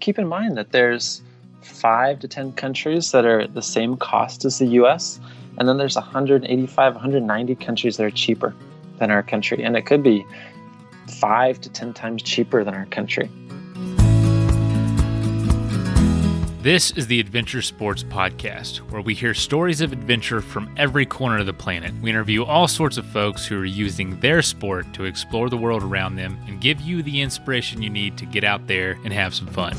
keep in mind that there's five to 10 countries that are the same cost as the US. And then there's 185, 190 countries that are cheaper than our country. And it could be five to 10 times cheaper than our country. This is the Adventure Sports Podcast, where we hear stories of adventure from every corner of the planet. We interview all sorts of folks who are using their sport to explore the world around them and give you the inspiration you need to get out there and have some fun.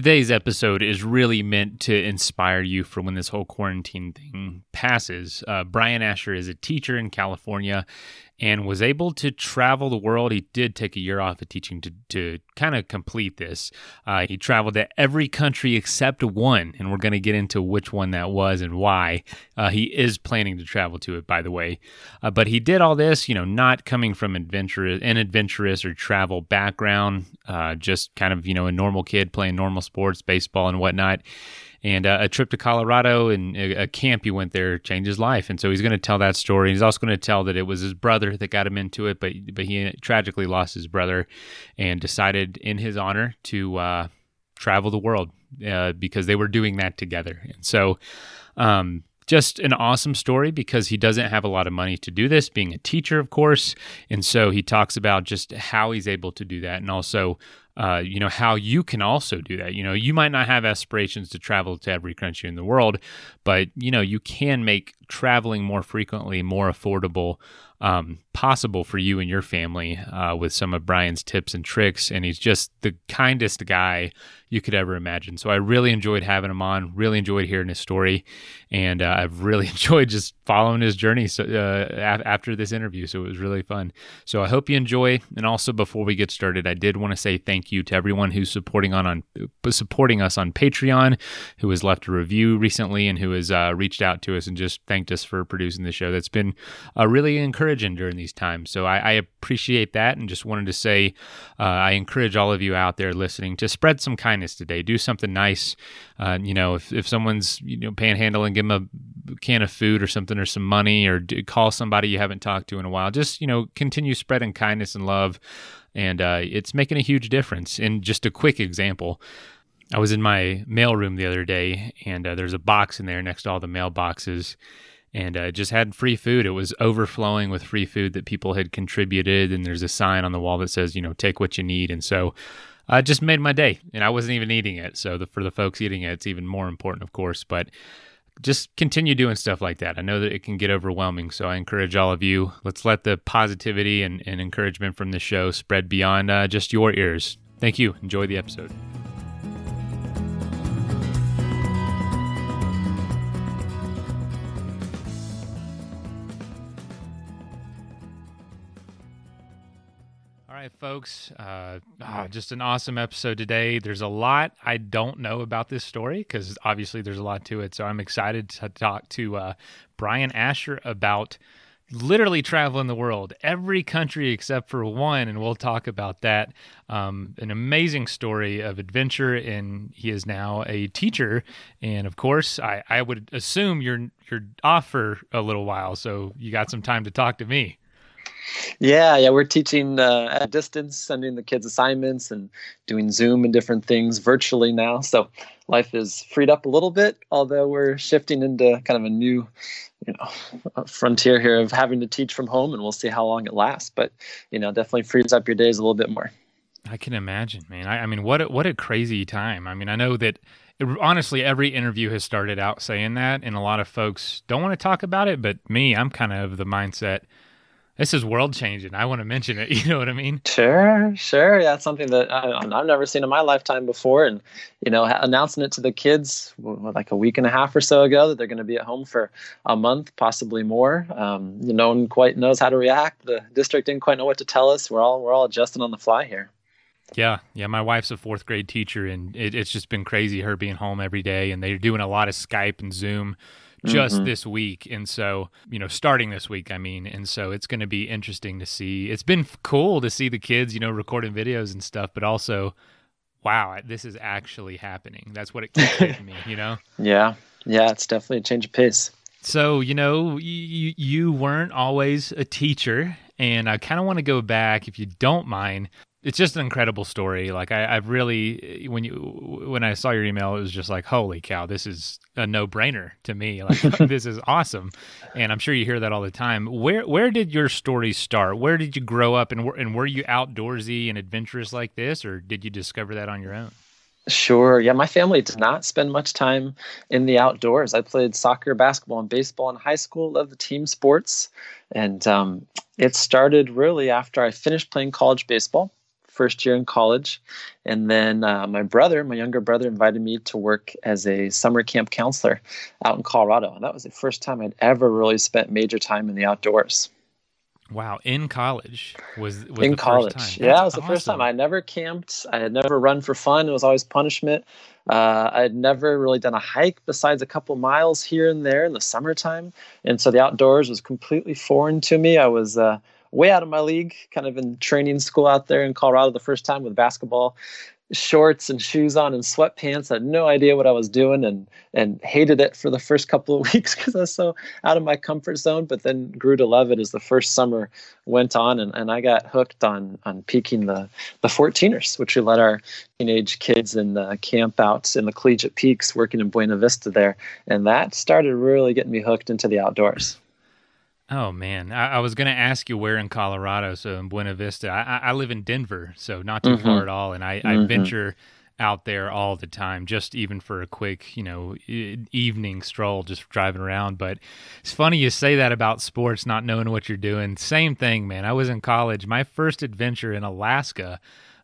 Today's episode is really meant to inspire you for when this whole quarantine thing passes. Uh, Brian Asher is a teacher in California and was able to travel the world. He did take a year off of teaching to, to kind of complete this. Uh, he traveled to every country except one, and we're going to get into which one that was and why. Uh, he is planning to travel to it, by the way. Uh, but he did all this, you know, not coming from adventurous, an adventurous or travel background, uh, just kind of, you know, a normal kid playing normal sports, baseball and whatnot and uh, a trip to Colorado and a, a, camp he went there changed his life. And so he's going to tell that story. He's also going to tell that it was his brother that got him into it, but but he tragically lost his brother and decided in his honor to uh, travel the world uh, because they were doing that together. And so. Um, just an awesome story because he doesn't have a lot of money to do this, being a teacher, of course. And so he talks about just how he's able to do that and also uh, you know how you can also do that. You know you might not have aspirations to travel to every country in the world but you know you can make traveling more frequently more affordable um, possible for you and your family uh, with some of Brian's tips and tricks. And he's just the kindest guy you could ever imagine. So I really enjoyed having him on, really enjoyed hearing his story. And uh, I've really enjoyed just following his journey so, uh, after this interview. So it was really fun. So I hope you enjoy. And also, before we get started, I did want to say thank you to everyone who's supporting on, on supporting us on Patreon, who has left a review recently and who has uh, reached out to us and just thanked us for producing the show. That's been uh, really encouraging during these times. So I, I appreciate that and just wanted to say uh, I encourage all of you out there listening to spread some kindness today. Do something nice. Uh, you know, if, if someone's you know panhandling, give them a can of food or something or some money or do, call somebody you haven't talked to in a while. Just you know, continue spreading kindness and love, and uh, it's making a huge difference. And just a quick example. I was in my mail room the other day, and uh, there's a box in there next to all the mailboxes and uh, just had free food. It was overflowing with free food that people had contributed, and there's a sign on the wall that says, you know, take what you need. And so uh, it just made my day, and I wasn't even eating it. So the, for the folks eating it, it's even more important, of course. But just continue doing stuff like that. I know that it can get overwhelming, so I encourage all of you. Let's let the positivity and, and encouragement from the show spread beyond uh, just your ears. Thank you. Enjoy the episode. Right, folks. Uh, oh, just an awesome episode today. There's a lot I don't know about this story because obviously there's a lot to it. So I'm excited to talk to uh, Brian Asher about literally traveling the world, every country except for one, and we'll talk about that. Um, an amazing story of adventure, and he is now a teacher. And of course, I, I would assume you're you're off for a little while, so you got some time to talk to me. Yeah, yeah, we're teaching uh, at distance, sending the kids assignments and doing Zoom and different things virtually now. So life is freed up a little bit, although we're shifting into kind of a new, you know, frontier here of having to teach from home, and we'll see how long it lasts. But you know, definitely frees up your days a little bit more. I can imagine, man. I, I mean, what a, what a crazy time. I mean, I know that honestly, every interview has started out saying that, and a lot of folks don't want to talk about it. But me, I'm kind of the mindset this is world changing. I want to mention it. You know what I mean? Sure, sure. Yeah, it's something that I, have never seen in my lifetime before. And, you know, announcing it to the kids like a week and a half or so ago that they're going to be at home for a month, possibly more. Um, no one quite knows how to react. The district didn't quite know what to tell us. We're all we're all adjusting on the fly here. Yeah, yeah. My wife's a fourth grade teacher, and it, it's just been crazy her being home every day, and they're doing a lot of Skype and Zoom just mm-hmm. this week. And so, you know, starting this week, I mean, and so it's going to be interesting to see. It's been cool to see the kids, you know, recording videos and stuff, but also, wow, this is actually happening. That's what it keeps hitting me, you know? Yeah. Yeah, it's definitely a change of pace. So, you know, you, you weren't always a teacher, and I kind of want to go back, if you don't mind. It's just an incredible story. Like I, I've really, when you, when I saw your email, it was just like, holy cow, this is a no brainer to me. Like this is awesome, and I'm sure you hear that all the time. Where, where did your story start? Where did you grow up, and and were you outdoorsy and adventurous like this, or did you discover that on your own? Sure. Yeah, my family did not spend much time in the outdoors. I played soccer, basketball, and baseball in high school. Loved the team sports, and um, it started really after I finished playing college baseball, first year in college, and then uh, my brother, my younger brother, invited me to work as a summer camp counselor out in Colorado, and that was the first time I'd ever really spent major time in the outdoors. Wow, in college was, was in college. Yeah, it was the awesome. first time. I never camped. I had never run for fun. It was always punishment. Uh, I had never really done a hike besides a couple miles here and there in the summertime, and so the outdoors was completely foreign to me. I was uh, way out of my league, kind of in training school out there in Colorado the first time with basketball, shorts and shoes on and sweatpants. I had no idea what I was doing and and hated it for the first couple of weeks because I was so out of my comfort zone. But then grew to love it as the first summer went on, and, and I got hooked on on peaking the the 14ers, which we let our teenage kids in the camp out in the collegiate peaks, working in Buena Vista there, and that started really getting me hooked into the outdoors. Oh man, I, I was going to ask you where in Colorado. So in Buena Vista, I, I live in Denver, so not too mm-hmm. far at all, and I, mm-hmm. I, venture out there all the time, just even for a quick, you know, evening stroll, just driving around. But it's funny you say that about sports, not knowing what you're doing. Same thing, man. I was in college. My first adventure in Alaska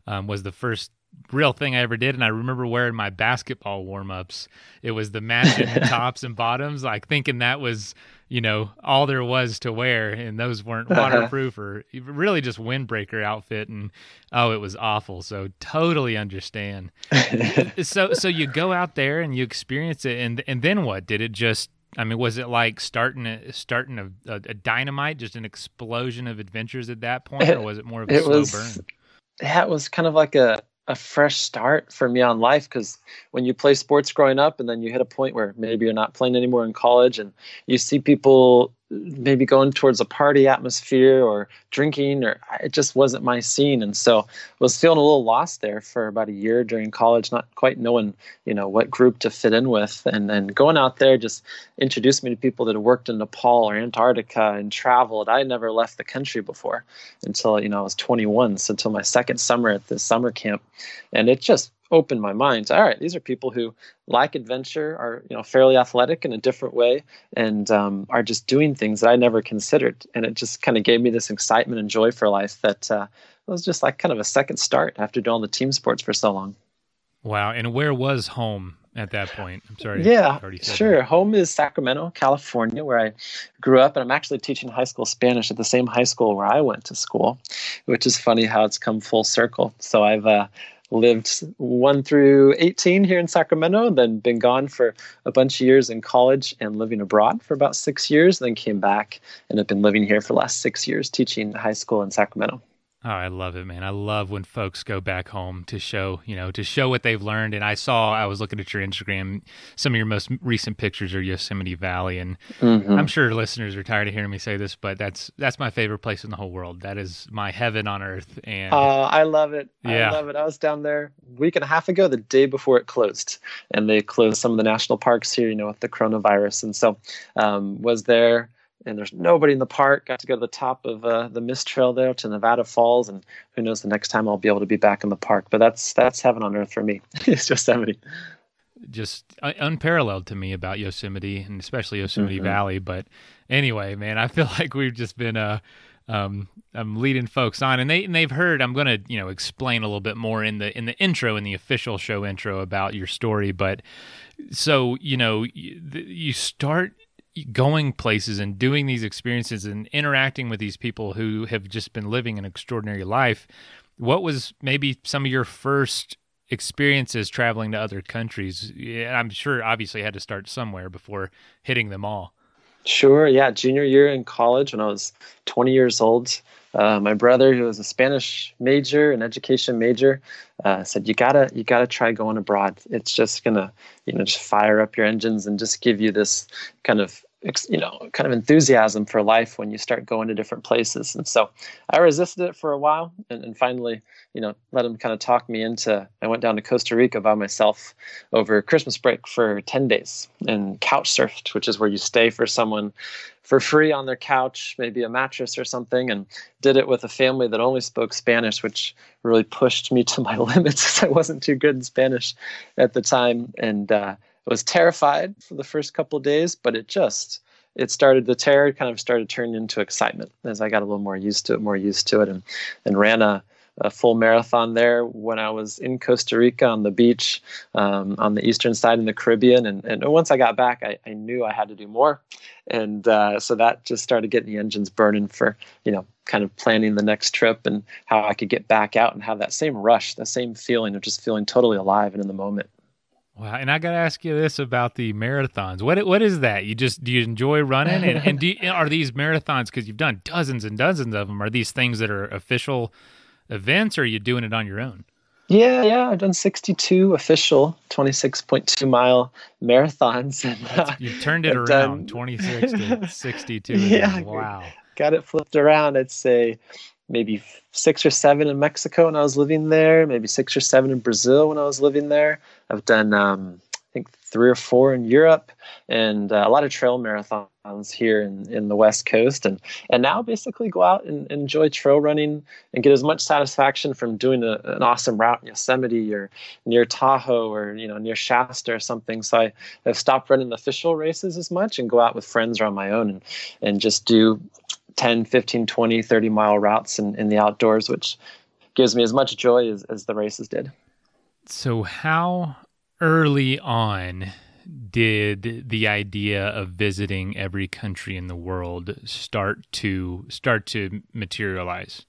um, was the first real thing I ever did. And I remember wearing my basketball warm ups. It was the matching tops and bottoms, like thinking that was you know all there was to wear and those weren't uh-huh. waterproof or really just windbreaker outfit and oh it was awful so totally understand so so you go out there and you experience it and and then what did it just I mean, was it like starting a, starting a, a, a dynamite, just an explosion of adventures at that point, or was it more of a it slow was, burn? That was kind of like a a fresh start for me on life because when you play sports growing up and then you hit a point where maybe you're not playing anymore in college and you see people maybe going towards a party atmosphere or drinking or it just wasn't my scene. And so I was feeling a little lost there for about a year during college not quite knowing you know what group to fit in with. And then going out there just introduced me to people that had worked in Nepal or Antarctica and traveled. I had never left the country before until you know I was 21 so until my second summer at this summer camp. And it just opened my mind. To, all right these are people who like adventure are you know fairly athletic in a different way and um, are just doing things that i never considered. And it just kind of gave me this excitement and joy for life that uh, was just like kind of a second start after doing all the team sports for so long. Wow. And where was home at that point? I'm sorry. Yeah sure. that. home is sacramento california where i grew up and i'm actually teaching high school spanish at the same high school where i went to school which is funny how it's come full circle. So i've uh, lived 1 through 18 here in Sacramento, then been gone for a bunch of years in college and living abroad for about six years, then came back and have been living here for the last six years teaching high school in Sacramento. Oh, I love it, man. I love when folks go back home to show, you know, to show what they've learned. And I saw, I was looking at your Instagram, some of your most recent pictures are Yosemite Valley, and mm-hmm. I'm sure listeners are tired of hearing me say this, but that's that's my favorite place in the whole world. That is my heaven on earth. And uh, I love it. Yeah. I love it. I was down there a week and a half ago, the day before it closed, and they closed some of the national parks here, you know, with the coronavirus, and so um, was there and there's nobody in the park. Got to go to the top of uh, the Mist Trail there to Nevada Falls, and who knows the next time I'll be able to be back in the park. But that's that's heaven on earth for me. it's Yosemite. Just uh, unparalleled to me about Yosemite, and especially Yosemite mm-hmm. Valley. But anyway, man, I feel like we've just been uh, um, I'm leading folks on, and they and they've heard. I'm going to you know explain a little bit more in the in the intro in the official show intro about your story. But so you know you, you start going places and doing these experiences and interacting with these people who have just been living an extraordinary life what was maybe some of your first experiences traveling to other countries i'm sure obviously had to start somewhere before hitting them all Sure. Yeah. Junior year in college when I was 20 years old. Uh, my brother, who was a Spanish major, an education major, uh, said, "You gotta, you gotta try going abroad. It's just gonna, you know, just fire up your engines and just give you this kind of you know kind of enthusiasm for life when you start going to different places. And so i resisted it for a while and, and, finally you know let him kind of talk me into i went down to costa rica by myself over christmas break for 10 days and couch surfed which is where you stay for someone for free on their couch maybe a mattress or something and did it with a family that only spoke spanish which really pushed me to my limits. I wasn't too good in spanish at the time. And uh, I was terrified for the first couple days, but it just it started the terror kind of started turning into excitement as I got a little more used to it, more used to it, and and ran a, a full marathon there when I was in Costa Rica on the beach um, on the eastern side in the Caribbean. And, and once I got back, I, I knew I had to do more, and uh, so that just started getting the engines burning for you know kind of planning the next trip and how I could get back out and have that same rush, that same feeling of just feeling totally alive and in the moment. Wow, and I got to ask you this about the marathons. What what is that? You just do you enjoy running, and, and you, are these marathons because you've done dozens and dozens of them? Are these things that are official events, or are you doing it on your own? Yeah, yeah, I've done 62 official 26.2 mile marathons. And, you turned it around, done... 26 to 62. yeah, wow. Got it flipped around. I'd say maybe six or seven in Mexico when I was living there, maybe six or seven in Brazil when I was living there. I've done, um, I think, three or four in Europe, and uh, a lot of trail marathons here in, in the West Coast. And and now basically go out and, enjoy trail running and get as much satisfaction from doing a, an awesome route in Yosemite or near Tahoe or you know near Shasta or something. So I, have stopped running official races as much and go out with friends or on my own and and just do 10, 15, 20, 30 mile routes in, in the outdoors, which gives me as much joy as, as the races did. So, how early on did the idea of visiting every country in the world start to start to materialize?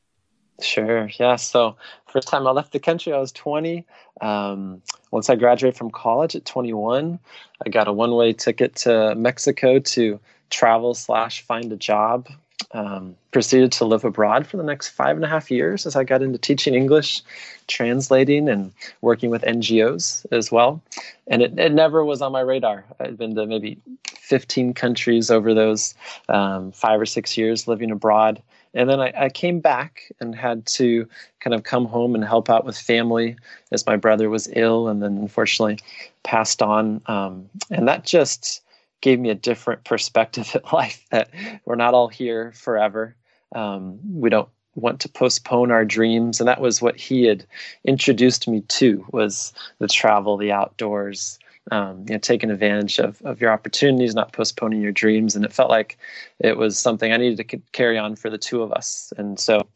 Sure. Yeah. So first time I left the country, I was 20. Um, once I graduated from college at 21, I got a one-way ticket to Mexico to travel slash find a job um, proceeded to live abroad for the next five and a half years as I got into teaching English, translating, and working with NGOs as well. And it, it never was on my radar. I'd been to maybe 15 countries over those um, five or six years living abroad. And then I, I, came back and had to kind of come home and help out with family as my brother was ill and then unfortunately passed on. Um, and that just gave me a different perspective at life that we're not all here forever. Um, we don't want to postpone our dreams, and that was what he had introduced me to was the travel, the outdoors, um, you know, taking advantage of, of your opportunities, not postponing your dreams. And it felt like it was something I needed to carry on for the two of us. And so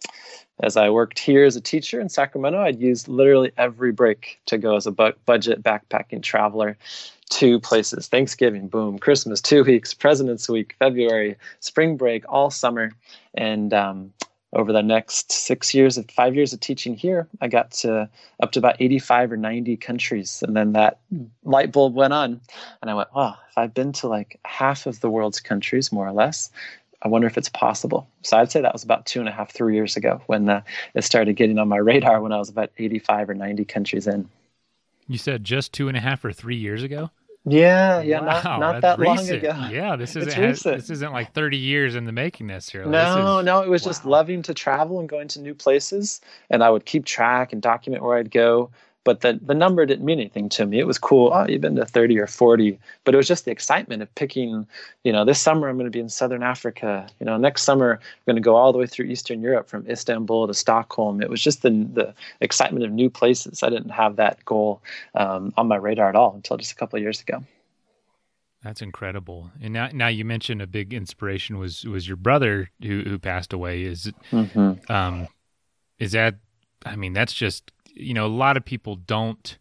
as I worked here as a teacher in Sacramento, I'd use literally every break to go as a bu- budget backpacking traveler two places Thanksgiving, boom, Christmas, two weeks, President's Week, February, spring break, all summer. And um, over the next six years of five years of teaching here, I got to up to about 85 or 90 countries. And then that light bulb went on. And I went, wow, if I've been to like half of the world's countries, more or less, I wonder if it's possible. So I'd say that was about two and a half, three years ago when uh, it started getting on my radar when I was about 85 or 90 countries in. You said just two and a half or three years ago? Yeah, yeah, wow, not, not that recent. long ago. Yeah, this isn't has, this isn't like 30 years in the making this here. No, is, no, it was wow. just loving to travel and going to new places and I would keep track and document where I'd go but the, the number didn't mean anything to me. It was cool. Oh, you've been to 30 or 40, but it was just the excitement of picking, you know, this summer I'm going to be in Southern Africa. You know, next summer I'm going to go all the way through Eastern Europe from Istanbul to Stockholm. It was just the, the excitement of new places. I didn't have that goal um, on my radar at all until just a couple of years ago. That's incredible. And now, now you mentioned a big inspiration was was your brother who who passed away. Is mm-hmm. um, is that? I mean, that's just you know, a lot of people don't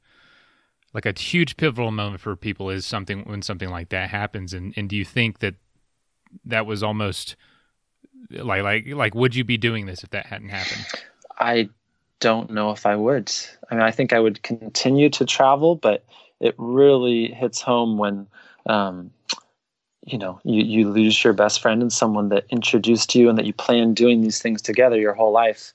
like a huge pivotal moment for people is something when something like that happens. And and do you think that that was almost like like like would you be doing this if that hadn't happened? I don't know if I would. I mean, I think I would continue to travel, but it really hits home when um, you know you, you lose your best friend and someone that introduced you and that you plan doing these things together your whole life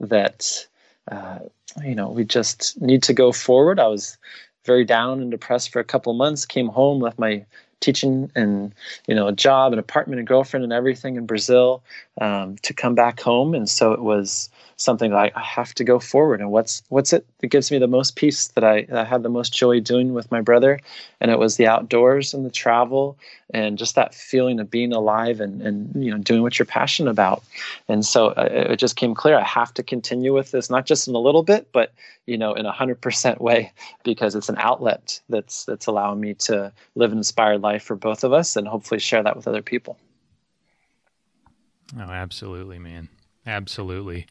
that uh, you know we just need to go forward. I was very down and depressed for a couple months came home left my teaching and you know a job an apartment a girlfriend and everything in brazil um, to come back home. And so it was something like I have to go forward. And what's what's it that gives me the most peace that I, that I had the most joy doing with my brother? And it was the outdoors and the travel and just that feeling of being alive and, and you know doing what you're passionate about. And so uh, it just came clear I have to continue with this, not just in a little bit, but you know in a hundred percent way because it's an outlet that's that's allowing me to live an inspired life for both of us and hopefully share that with other people. Oh, absolutely, man. Absolutely.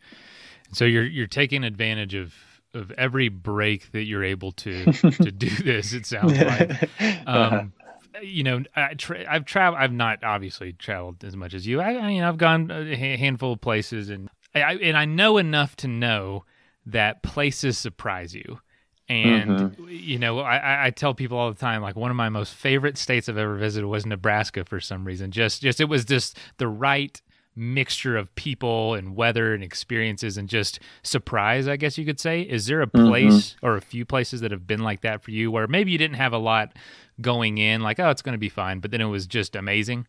So you're you're taking advantage of of every break that you're able to to do this. It sounds like. Um, you know, I tra- I've traveled. I've not obviously traveled as much as you. I, I mean, I've gone a handful of places, and I, and I know enough to know that places surprise you. And mm-hmm. you know, I, I tell people all the time, like one of my most favorite states I've ever visited was Nebraska for some reason. Just, just it was just the right mixture of people and weather and experiences and just surprise, I guess you could say. Is there a mm-hmm. place mm-hmm. or a few places that have been like that for you where maybe you didn't have a lot going in, like, oh, it's going to be fine, but then it was just amazing?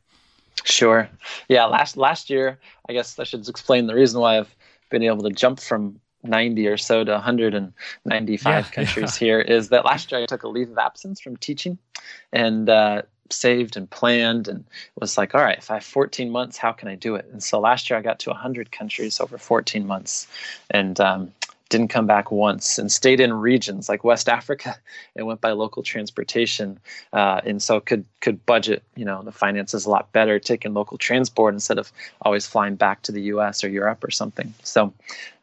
Sure. Yeah. Last last year, I guess I should explain the reason why I've been able to jump from 90 or so to 195 yeah, countries yeah. here is that last year I took a leave of absence from teaching and uh, saved and planned and was like, all right, if I have 14 months, how can I do it? And so last year I got to 100 countries over 14 months and um, didn't come back once and stayed in regions like West Africa and went by local transportation. Uh, and so could could budget, you know, the finances a lot better taking local transport instead of always flying back to the U.S. or Europe or something. So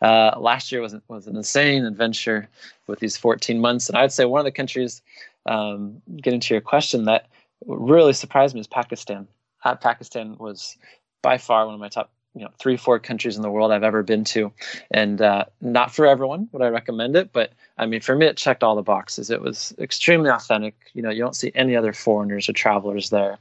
uh, last year was was an insane adventure with these 14 months. And I'd say one of the countries, um, getting to your question, that really surprised me is Pakistan. Uh, Pakistan was by far one of my top you know three four countries in the world I've ever been to, and uh, not for everyone would I recommend it, but I mean for me it checked all the boxes. It was extremely authentic. You know you don't see any other foreigners or travelers there.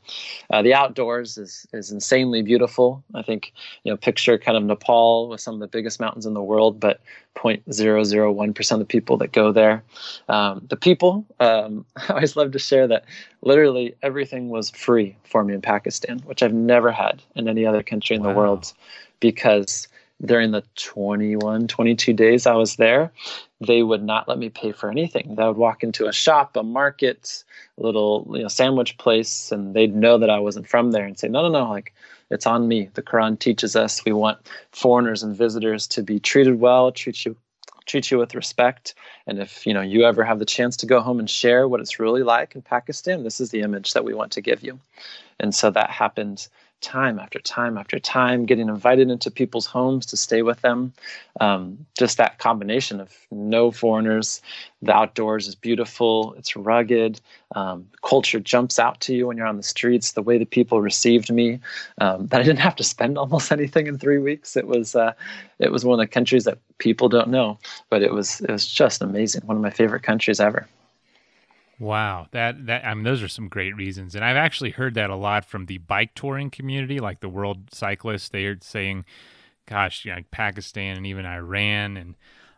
Uh, the outdoors is is insanely beautiful. I think you know picture kind of Nepal with some of the biggest mountains in the world, but 0.001% of the people that go there. Um, the people, um, I always love to share that literally everything was free for me in Pakistan, which I've never had in any other country in wow. the world because during the 21, 22 days I was there, they would not let me pay for anything. They would walk into a shop, a market, a little you know, sandwich place, and they'd know that I wasn't from there and say, no, no, no, like it's on me. The Quran teaches us we want foreigners and visitors to be treated well, treat you treat you with respect. And if you know you ever have the chance to go home and share what it's really like in Pakistan, this is the image that we want to give you. And so that happened time after time after time, getting invited into people's homes to stay with them. Um, just that combination of no foreigners, the outdoors is beautiful, it's rugged, um, culture jumps out to you when you're on the streets. The way the people received me, um, that I didn't have to spend almost anything in three weeks. It was uh, it was one of the countries that people don't know, but it was it was just amazing. One of my favorite countries ever. Wow, that that I mean, those are some great reasons, and I've actually heard that a lot from the bike touring community, like the world cyclists. They are saying, "Gosh, you know, like Pakistan and even Iran, and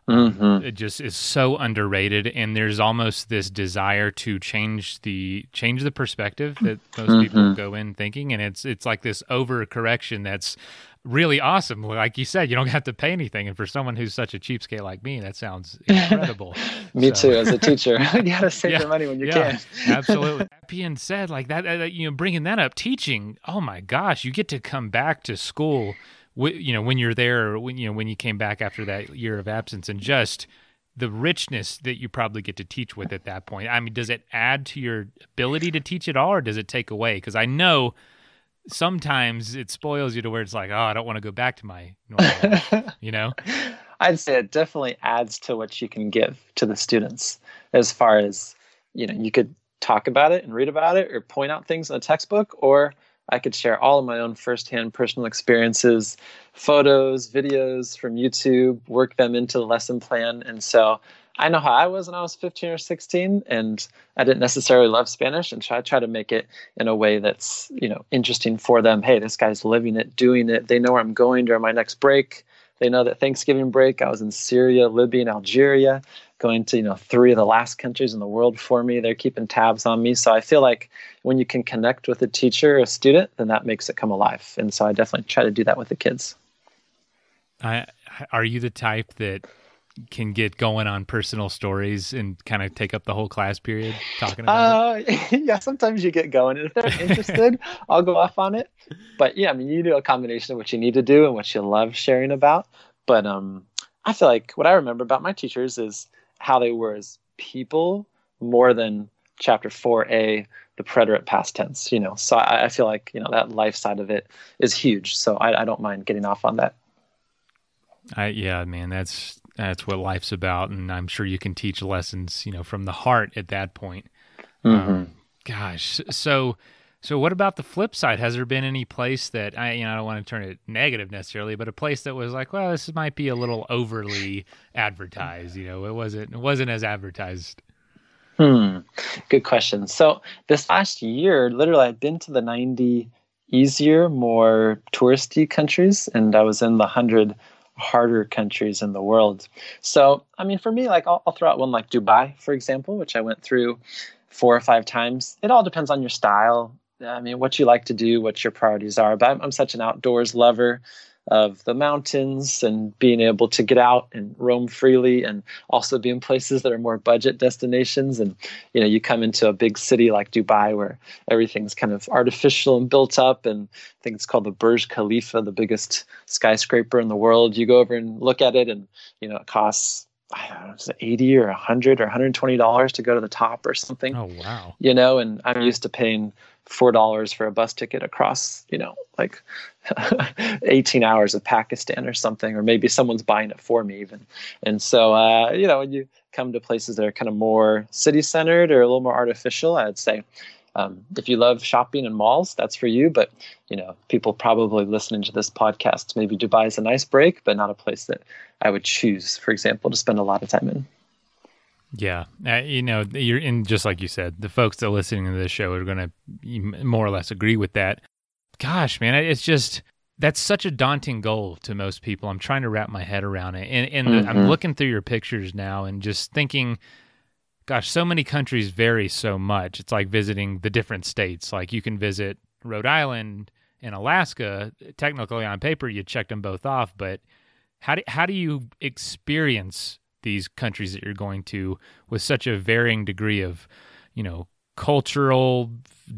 um, mm-hmm. it just is so underrated." And there's almost this desire to change the change the perspective that most mm-hmm. people go in thinking, and it's it's like this overcorrection that's really awesome. Like you said, you don't have to pay anything. And for someone who's such a cheapskate like me, that sounds incredible. me so. too, as a teacher. you got to save yeah, your money when you yeah, can. absolutely. That being said, like that, uh, you know, bringing that up, teaching. Oh my gosh, you get to come back to school. you know, when you're there, or when you know when you came back after that year of absence, and just the richness that you probably get to teach with at that point. I mean, does it add to your ability to teach at all, or does it take away? Because I know sometimes it spoils you to where it's like, oh, I don't want to go back to my normal you know? I'd say it definitely adds to what you can give to the students as far as, you know, you could talk about it and read about it or point out things in a textbook, or I could share all of my own firsthand personal experiences, photos, videos from YouTube, work them into the lesson plan. And so I know how I was when I was 15 or 16, and I didn't necessarily love Spanish, and try try to make it in a way that's you know interesting for them. Hey, this guy's living it, doing it. They know where I'm going during my next break. They know that Thanksgiving break I was in Syria, Libya, and Algeria, going to you know three of the last countries in the world for me. They're keeping tabs on me, so I feel like when you can connect with a teacher, a student, then that makes it come alive. And so I definitely try to do that with the kids. I, are you the type that can get going on personal stories and kind of take up the whole class period talking about uh, it? Yeah, sometimes you get going, and if they're interested, I'll go off on it. But yeah, I mean, you do a combination of what you need to do and what you love sharing about. But um, I feel like what I remember about my teachers is how they were as people more than chapter 4a the preterite past tense you know so I, I, feel like you know that life side of it is huge so I, I don't mind getting off on that I, yeah man that's that's what life's about and i'm sure you can teach lessons you know from the heart at that point mm-hmm. um, gosh so so what about the flip side has there been any place that i you know i don't want to turn it negative necessarily but a place that was like well this might be a little overly advertised you know it wasn't it wasn't as advertised Hmm. Good question. So this last year, literally, I've been to the 90 easier, more touristy countries, and I was in the 100 harder countries in the world. So, I mean, for me, like, I'll, I'll throw out one like Dubai, for example, which I went through four or five times. It all depends on your style. I mean, what you like to do, what your priorities are. But I'm, I'm such an outdoors lover of the mountains and being able to get out and roam freely and also be in places that are more budget destinations and you know you come into a big city like dubai where everything's kind of artificial and built up and i think it's called the burj khalifa the biggest skyscraper in the world you go over and look at it and you know it costs I don't know, is it 80 or 100 or 120 dollars to go to the top or something. Oh wow. You know, and I'm used to paying four dollars for a bus ticket across, you know, like 18 hours of Pakistan or something, or maybe someone's buying it for me even. And so, uh, you know, when you come to places that are kind of more city centered or a little more artificial, I'd say um, if you love shopping and malls, that's for you. But you know, people probably listening to this podcast, maybe Dubai is a nice break, but not a place that I would choose, for example, to spend a lot of time in. Yeah, uh, you know, you're in just like you said. The folks that are listening to this show are going to more or less agree with that. Gosh, man, it's just that's such a daunting goal to most people. I'm trying to wrap my head around it, and, and mm-hmm. I'm looking through your pictures now and just thinking, gosh, so many countries vary so much. It's like visiting the different states. Like you can visit Rhode Island and Alaska. Technically, on paper, you checked them both off, but how do how do you experience these countries that you're going to with such a varying degree of, you know, cultural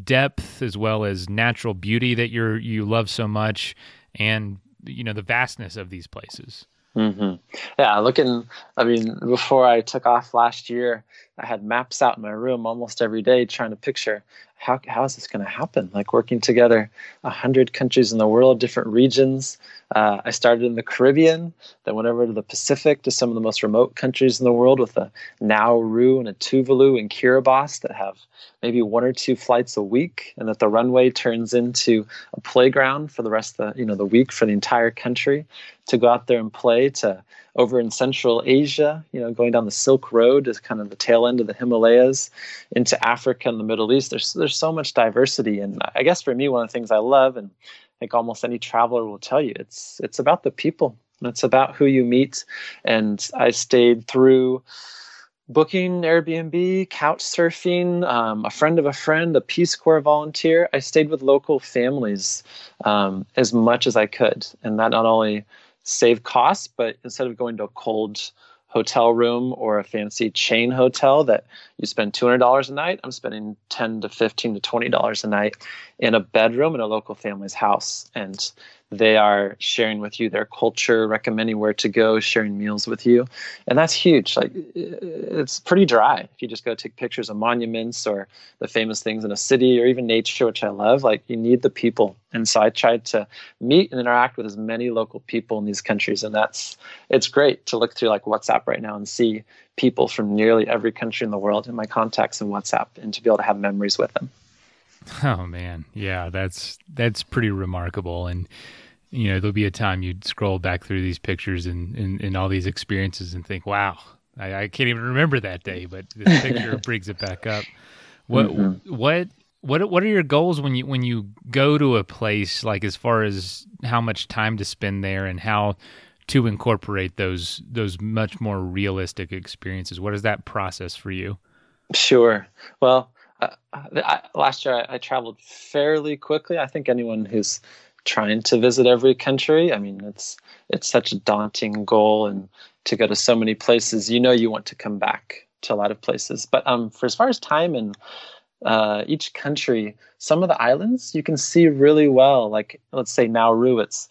depth as well as natural beauty that you're you love so much and you know the vastness of these places mm-hmm. yeah looking i mean before i took off last year i had maps out in my room almost every day trying to picture how, how is this going to happen like working together a hundred countries in the world different regions uh, I started in the Caribbean, then went over to the Pacific to some of the most remote countries in the world with a Nauru and a Tuvalu and Kiribati that have maybe one or two flights a week, and that the runway turns into a playground for the rest of the you know the week for the entire country to go out there and play. To over in Central Asia, you know, going down the Silk Road is kind of the tail end of the Himalayas into Africa and the Middle East. There's there's so much diversity, and I guess for me, one of the things I love and I think almost any traveler will tell you it's it's about the people. It's about who you meet. And i stayed through booking airbnb couch surfing um, a friend of a friend a peace corps volunteer. I stayed with local families um, as much as i could. And that not only saved costs but instead of going to a cold hotel room or a fancy chain hotel that you spend $200 a night i'm spending 10 to 15 to 20 dollars a night in a bedroom in a local family's house. And they are sharing with you their culture recommending where to go sharing meals with you. And that's huge. Like it's pretty dry. If you just go take pictures of monuments or the famous things in a city or even nature which i love like you need the people and so i tried to meet and interact with as many local people in these countries. And that's it's great to look through like whatsapp right now and see people from nearly every country in the world in my contacts in whatsapp and to be able to have memories with them Oh man, yeah, that's that's pretty remarkable. And you know, there'll be a time you'd scroll back through these pictures and, and, and all these experiences and think, wow, I, I, can't even remember that day, but this picture brings it back up. What mm-hmm. what what what are your goals when you when you go to a place like as far as how much time to spend there and how to incorporate those those much more realistic experiences? What is that process for you? Sure. Well, uh, I, last year I, I, traveled fairly quickly. I think anyone who's trying to visit every country, I mean, it's it's such a daunting goal, and to go to so many places, you know, you want to come back to a lot of places. But um, for as far as time and uh, each country, some of the islands you can see really well. Like let's say Nauru, it's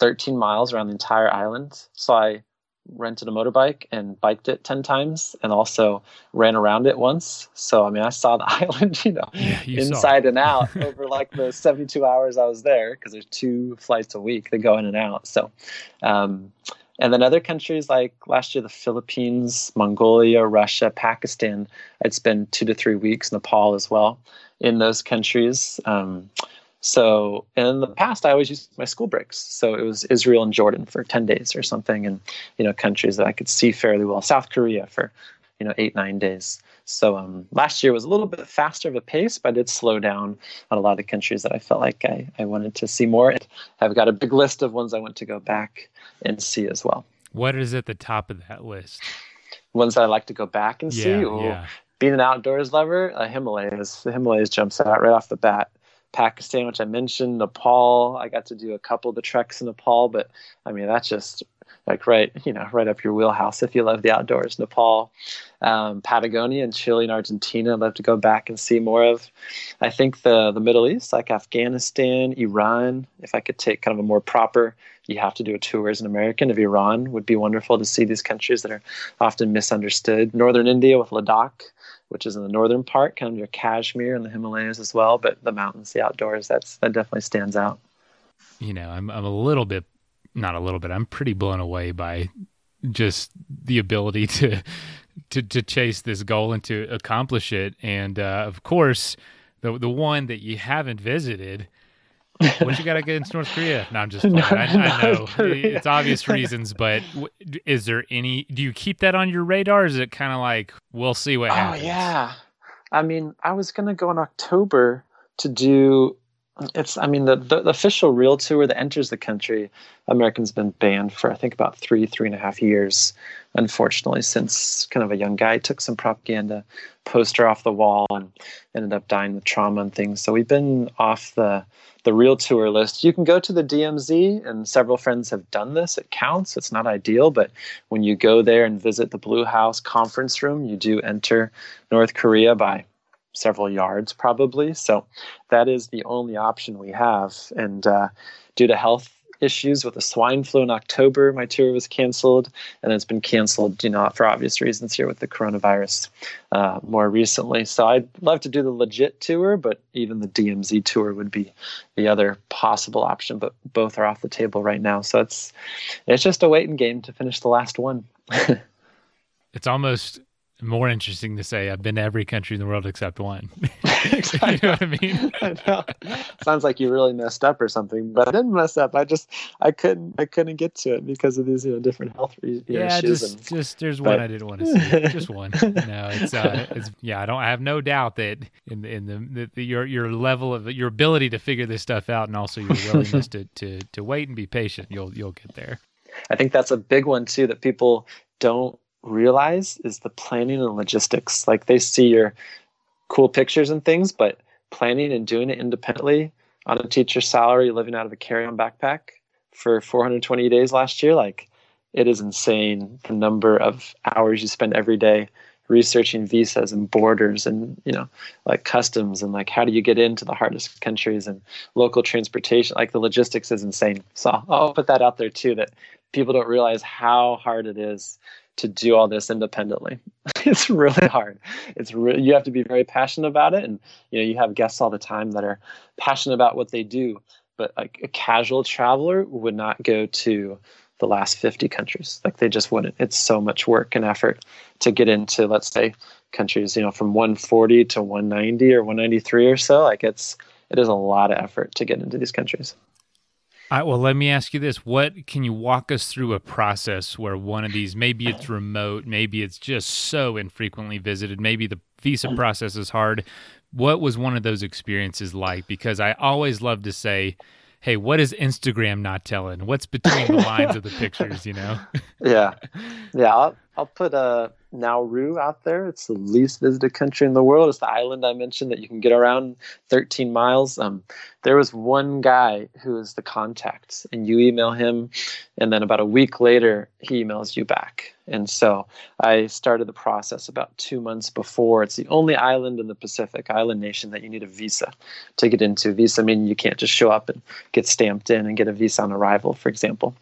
13 miles around the entire island. So I rented a motorbike and biked it 10 times and also ran around it once. So, I mean, I saw the island, you know, yeah, you inside and out over like the 72 hours I was there because there's two flights a week that go in and out. So, um, and then other countries like last year, the Philippines, Mongolia, Russia, Pakistan, I'd spend two to three weeks, Nepal as well, in those countries. Um, so in the past, I always used my school breaks. So it was Israel and Jordan for 10 days or something, and, you know, countries that I could see fairly well. South Korea for, you know, eight, nine days. So um, last year was a little bit faster of a pace, but I did slow down on a lot of the countries that I felt like I, I wanted to see more. I've got a big list of ones I want to go back and see as well. What is at the top of that list? Ones that I like to go back and yeah, see. Ooh, yeah. Being an outdoors lover, uh, Himalayas. The Himalayas jumps out right off the bat. Pakistan, which I mentioned, Nepal. I got to do a couple of the treks in Nepal, but I mean that's just like right, you know, right up your wheelhouse if you love the outdoors. Nepal, um, Patagonia, and Chile and Argentina. I'd love to go back and see more of. I think the the Middle East, like Afghanistan, Iran. If I could take kind of a more proper, you have to do a tour as an American of Iran. Would be wonderful to see these countries that are often misunderstood. Northern India with Ladakh which is in the northern part, kind of near Kashmir and the Himalayas as well. But the mountains, the outdoors, that's that definitely stands out. You know, I'm I'm a little bit, not a little bit. I'm pretty blown away by just the ability to to to chase this goal and to accomplish it. And uh, of course, the the one that you haven't visited what you got against North Korea? No, I'm just. No, I, I, know it's obvious reasons, but is there any? Do you keep that on your radar? is it kind of like we'll see what oh, happens? Oh yeah, I mean, I was gonna go in October to do. It's. I mean, the, the, the official real tour that enters the country, Americans been banned for I think about three three and a half years. Unfortunately, since kind of a young guy took some propaganda poster off the wall and ended up dying with trauma and things. So we've been off the the real tour list. You can go to the DMZ, and several friends have done this. It counts. It's not ideal, but when you go there and visit the Blue House conference room, you do enter North Korea by several yards, probably. So that is the only option we have. And uh, due to health issues with the swine flu in October. My tour was canceled, and it's been canceled, you know, for obvious reasons here with the coronavirus uh, more recently. So I'd love to do the legit tour, but even the DMZ tour would be the other possible option. But both are off the table right now, so it's it's just a waiting game to finish the last one. it's almost more interesting to say I've been to every country in the world except one. you know what I mean? I know. Sounds like you really messed up or something, but I didn't mess up. I just I couldn't I couldn't get to it because of these you know different health re- yeah, issues. Just, and, just there's but... one I didn't want to see. just one. No, it's uh, it's yeah. I don't. I have no doubt that in in the, the, the, your your level of your ability to figure this stuff out and also your willingness to to to wait and be patient, you'll you'll get there. I think that's a big one too that people don't realize is the planning and logistics. Like they see your cool pictures and things, but planning and doing it independently on a teacher's salary, living out of a carry-on backpack for 420 days last year, like it is insane the number of hours you spend every day researching visas and borders and you know like customs and like how do you get into the hardest countries and local transportation like the logistics is insane so i'll put that out there too that people don't realize how hard it is to do all this independently. it's really hard. It's re- you have to be very passionate about it, and you know you have guests all the time that are passionate about what they do. But like a casual traveler would not go to the last 50 countries. Like they just wouldn't. It's so much work and effort to get into, let's say, countries, you know, from 140 to 190 or 193 or so. Like it's it is a lot of effort to get into these countries. Right, well, let me ask you this: What can you walk us through a process where one of these, maybe it's remote, maybe it's just so infrequently visited, maybe the visa process is hard. What was one of those experiences like? Because I always love to say, hey, what is Instagram not telling? What's between the lines of the pictures, you know? yeah. Yeah. I'll, I'll put a Nauru out there. It's the least visited country in the world. It's the island I mentioned that you can get around 13 miles. Um, there was one guy who is the contact, and you email him, and then about a week later, he emails you back. And so I started the process about two months before. It's the only island in the Pacific, island nation, that you need a visa to get into. Visa I meaning you can't just show up and get stamped in and get a visa on arrival, for example.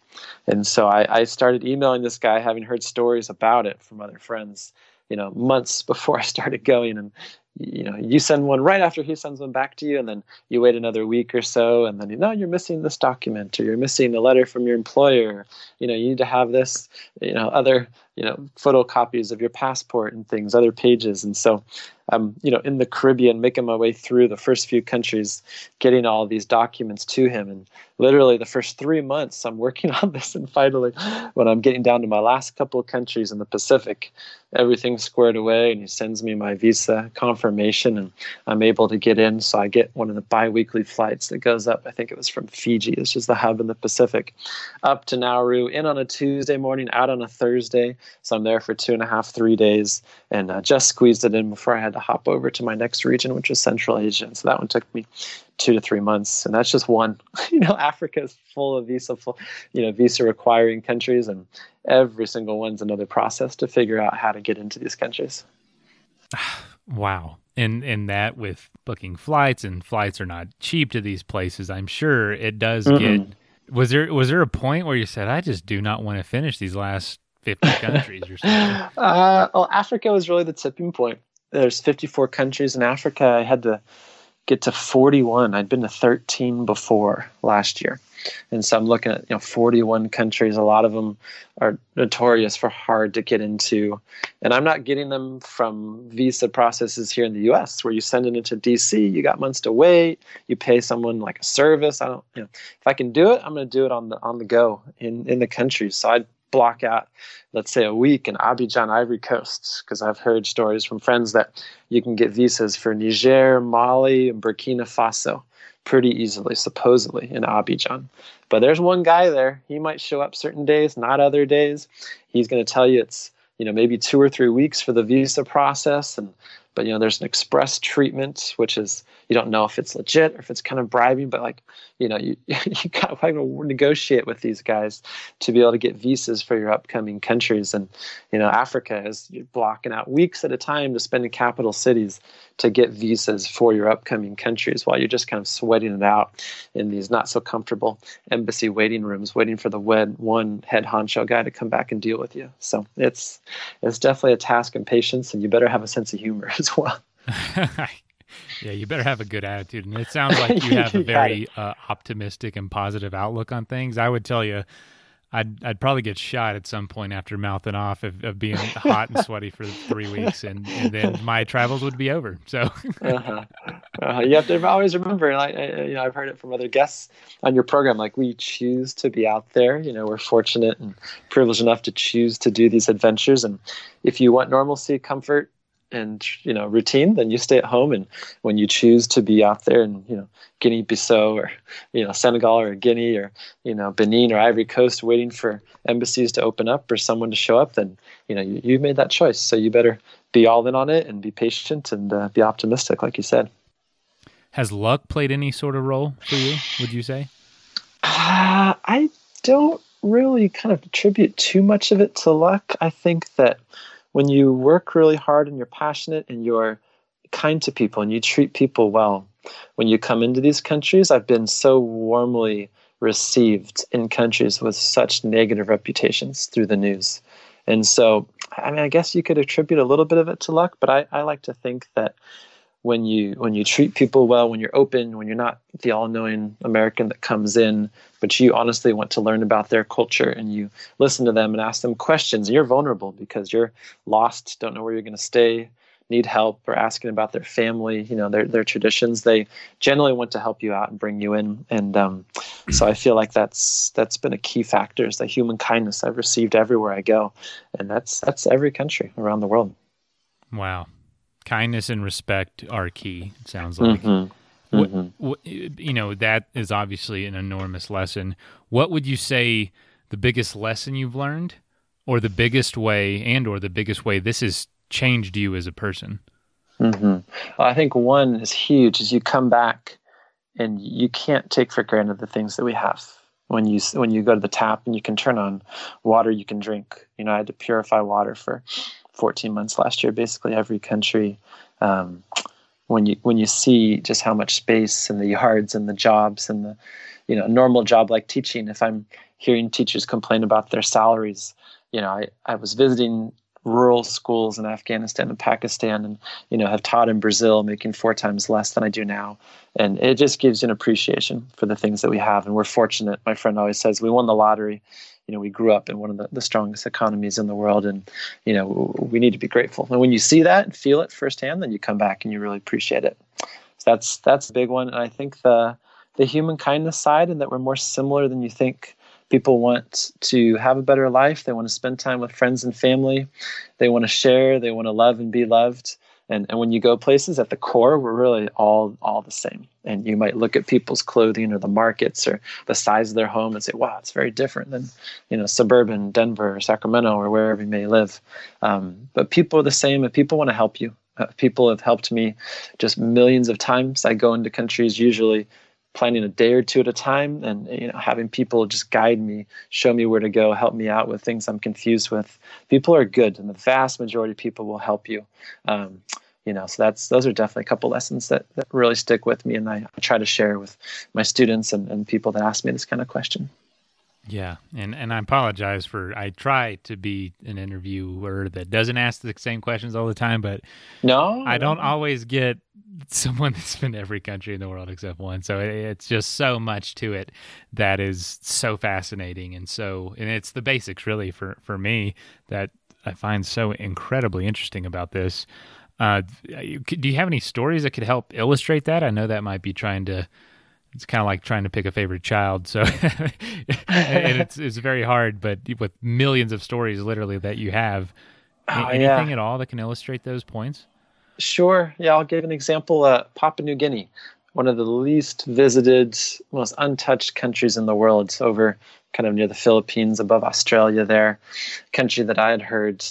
And so I, I started emailing this guy, having heard stories about it from other friends, you know, months before I started going. And you know, you send one right after he sends one back to you, and then you wait another week or so, and then you know you're missing this document, or you're missing a letter from your employer. You know, you need to have this, you know, other, you know, photocopies of your passport and things, other pages. And so um, you know, in the Caribbean, making my way through the first few countries, getting all these documents to him. And literally the first three months, I'm working on this. And finally, when I'm getting down to my last couple of countries in the Pacific, everything's squared away. And he sends me my visa confirmation, and I'm able to get in. So I get one of the biweekly flights that goes up. I think it was from Fiji, which is the hub in the Pacific, up to Nauru, in on a Tuesday morning, out on a Thursday. So I'm there for two and a half, three days, and uh, just squeezed it in before I had to hop over to my next region, which is Central Asia. And so that one took me two to three months, and that's just one. you know, Africa is full of visa, full, you know, visa requiring countries, and every single one's another process to figure out how to get into these countries. Wow. And and that with booking flights and flights are not cheap to these places. I'm sure it does mm-hmm. get was there was there a point where you said I just do not want to finish these last 50 countries or something? Uh, well, Africa was really the tipping point there's 54 countries in Africa. I had to get to 41. I'd been to 13 before last year. And so I'm looking at you know 41 countries. A lot of them are notorious for hard to get into, and I'm not getting them from visa processes here in the U.S. where you send it into D.C. You got months to wait. You pay someone like a service. I don't you know if I can do it, I'm going to do it on the on the go in in the country. So I block out, let's say, a week in Abidjan, Ivory Coast, because I've heard stories from friends that you can get visas for Niger, Mali, and Burkina Faso pretty easily, supposedly, in Abidjan. But there's one guy there. He might show up certain days, not other days. He's going to tell you it's you know maybe two or three weeks for the visa process and but you know there's an express treatment which is you don't know if it's legit or if it's kind of bribing but like you know you you got to negotiate with these guys to be able to get visas for your upcoming countries. And you know africa is blocking out weeks at a time to spend in capital cities to get visas for your upcoming countries while you're just kind of sweating it out in these not so comfortable embassy waiting rooms waiting for the one head honcho guy to come back and deal with you. So it's it's definitely a task and patience and you better have a sense of humor as well yeah, you better have a good attitude. And it sounds like you have a very uh, optimistic and positive outlook on things. I would tell you, I'd I'd probably get shot at some point after mouthing off of, of being hot and sweaty for three weeks, and, and then my travels would be over. So uh-huh. Uh-huh. you have to always remember. Like you know, I've heard it from other guests on your program. Like we choose to be out there. You know, we're fortunate and privileged enough to choose to do these adventures. And if you want normalcy, comfort, and you know routine then you stay at home. And when you choose to be out there in you know guinea bissau or you know senegal or guinea or you know benin or ivory coast waiting for embassies to open up or someone to show up then you know you, you made that choice. So you better be all in on it and be patient and uh, be optimistic like you said. Has luck played any sort of role for you would you say? Uh, i don't really kind of attribute too much of it to luck. I think that when you work really hard and you're passionate and you're kind to people and you treat people well, when you come into these countries, I've been so warmly received in countries with such negative reputations through the news. And so, I mean, I guess you could attribute a little bit of it to luck, but I, I like to think that when you when you treat people well, when you're open, when you're not the all-knowing American that comes in, but you honestly want to learn about their culture and you listen to them and ask them questions, and you're vulnerable because you're lost, don't know where you're going to stay, need help or asking about their family, you know, their their traditions, they generally want to help you out and bring you in. And um, so I feel like that's that's been a key factor is the human kindness I've received everywhere I go, and that's that's every country around the world. Wow, kindness and respect are key. It sounds like. Mm-hmm. What, mm-hmm. what, you know that is obviously an enormous lesson. What would you say the biggest lesson you've learned, or the biggest way, and or the biggest way this has changed you as a person? Mm-hmm. Well, I think one is huge. Is you come back, and you can't take for granted the things that we have. When you when you go to the tap and you can turn on water, you can drink. You know, I had to purify water for 14 months last year. Basically, every country. Um, when you when you see just how much space and the yards and the jobs and the you know normal job like teaching if i'm hearing teachers complain about their salaries you know i, I was visiting rural schools in afghanistan and pakistan and you know have taught in brazil making four times less than i do now and it just gives you an appreciation for the things that we have and we're fortunate my friend always says we won the lottery you know we grew up in one of the, the strongest economies in the world and you know we need to be grateful. And when you see that and feel it firsthand then you come back and you really appreciate it. So that's that's a big one. And i think the the human kindness side and that we're more similar than you think people want to have a better life. They want to spend time with friends and family. They want to share. They want to love and be loved and, and when you go places at the core we're really all all the same. And you might look at people's clothing or the markets or the size of their home and say wow it's very different than you know suburban denver or sacramento or wherever you may live. Um, but people are the same and people want to help you. Uh, people have helped me just millions of times. I go into countries usually planning a day or two at a time and you know having people just guide me show me where to go help me out with things i'm confused with. People are good and the vast majority of people will help you. Um, you know so that's those are definitely a couple lessons that, that really stick with me and I, try to share with my students and, and people that ask me this kind of question yeah, and and I apologize for I try to be an interviewer that doesn't ask the same questions all the time, but no, I don't always get someone that's been every country in the world except one. So it's just so much to it that is so fascinating and so and it's the basics really for for me that I find so incredibly interesting about this. Uh, do you have any stories that could help illustrate that? I know that might be trying to it's kind of like trying to pick a favorite child. So, and it's it's very hard. But with millions of stories, literally that you have, oh, anything yeah. at all that can illustrate those points? Sure. Yeah, I'll give an example. Uh, Papua New Guinea, one of the least visited, most untouched countries in the world. It's over kind of near the Philippines, above Australia. There, country that I had heard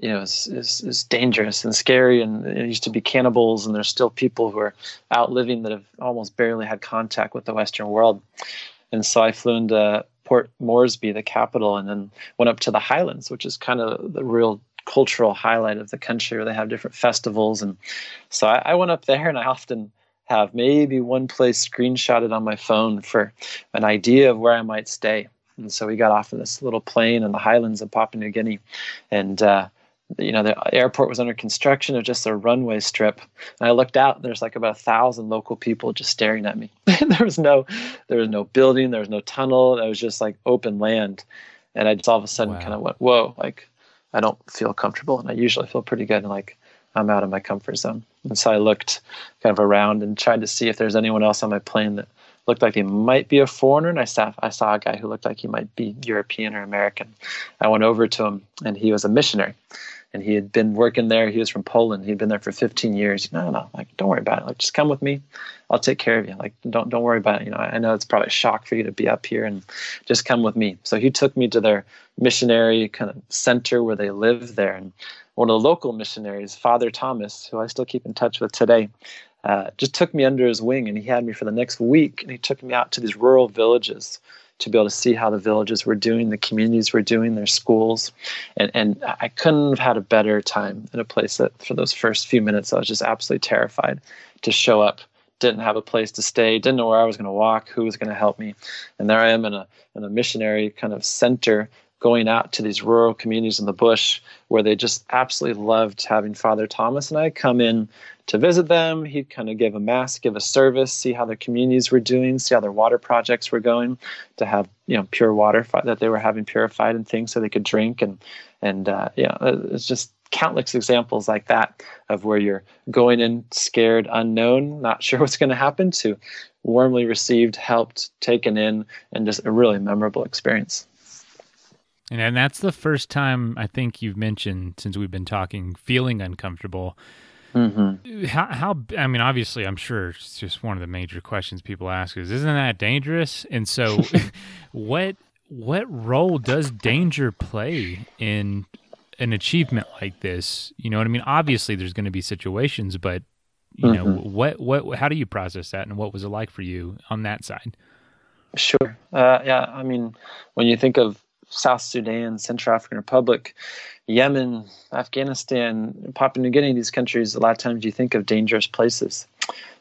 you know is, is, is dangerous and scary and it used to be cannibals and there's still people who are out living that have almost barely had contact with the western world. And so i flew into port moresby the capital and then went up to the highlands which is kind of the real cultural highlight of the country where they have different festivals. And so I, I went up there and i often have maybe one place screenshotted on my phone for an idea of where i might stay. And so we got off in this little plane in the highlands of papua new guinea and uh, you know the airport was under construction of just a runway strip. And i looked out there's like about a thousand local people just staring at me. There was no there was no building there was no tunnel it was just like open land. And i just all of a sudden wow. kind of went whoa like i don't feel comfortable and i usually feel pretty good and like i'm out of my comfort zone. And so i looked kind of around and tried to see if there's anyone else on my plane that looked like he might be a foreigner and I saw I saw a guy who looked like he might be European or American. I went over to him and he was a missionary and he had been working there. He was from Poland. He'd been there for 15 years. No, no, like don't worry about it. Like just come with me. I'll take care of you. Like don't don't worry about it. You know, I know it's probably a shock for you to be up here, and just come with me. So he took me to their missionary kind of center where they live there, and one of the local missionaries, Father Thomas, who I still keep in touch with today. Uh, just took me under his wing and he had me for the next week and he took me out to these rural villages to be able to see how the villages were doing, the communities were doing, their schools. And, and I couldn't have had a better time in a place that for those first few minutes, I was just absolutely terrified to show up. Didn't have a place to stay, didn't know where I was going to walk, who was going to help me. And there I am in a, in a missionary kind of center going out to these rural communities in the bush where they just absolutely loved having Father Thomas and I come in to visit them. He'd kind of give a mass, give a service, see how their communities were doing, see how their water projects were going, to have you know pure water that they were having purified and things so they could drink and and uh, yeah, it's just countless examples like that of where you're going in scared, unknown, not sure what's going to happen, to warmly received, helped, taken in, and just a really memorable experience. And, and that's the first time I think you've mentioned since we've been talking feeling uncomfortable. Mm-hmm. How, how, I mean, obviously, I'm sure it's just one of the major questions people ask is, isn't that dangerous? And so, what what role does danger play in an achievement like this? You know what I mean? Obviously, there's going to be situations, but you mm-hmm. know, what what how do you process that, and what was it like for you on that side? Sure. Uh, yeah. I mean, when you think of South Sudan, Central African Republic, Yemen, Afghanistan, Papua New Guinea, these countries, a lot of times you think of dangerous places.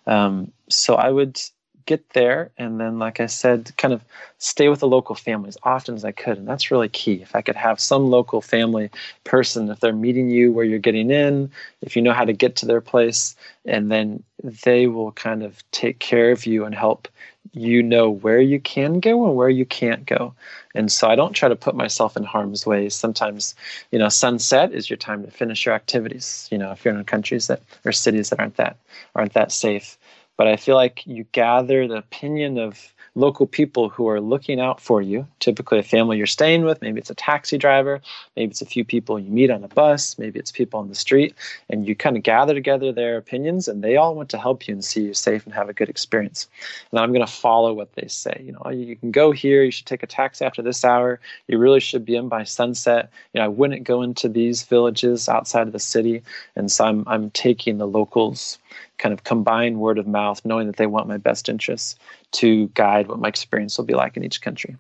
Um, so I would get there and then like i said kind of stay with the local family as often as i could. And that's really key. If i could have some local family person if they're meeting you where you're getting in if you know how to get to their place and then they will kind of take care of you and help you know where you can go and where you can't go. And so i don't try to put myself in harm's way. Sometimes you know sunset is your time to finish your activities you know if you're in countries that or cities that aren't that aren't that safe but I feel like you gather the opinion of local people who are looking out for you, typically a family you're staying with, maybe it's a taxi driver, maybe it's a few people you meet on a bus, maybe it's people on the street, and you kind of gather together their opinions and they all want to help you and see you safe and have a good experience. And I'm going to follow what they say. You know, oh, you can go here, you should take a taxi after this hour, you really should be in by sunset. You know, I wouldn't go into these villages outside of the city. And so I'm I'm taking the locals kind of combine word of mouth, knowing that they want my best interests to guide what my experience will be like in each country.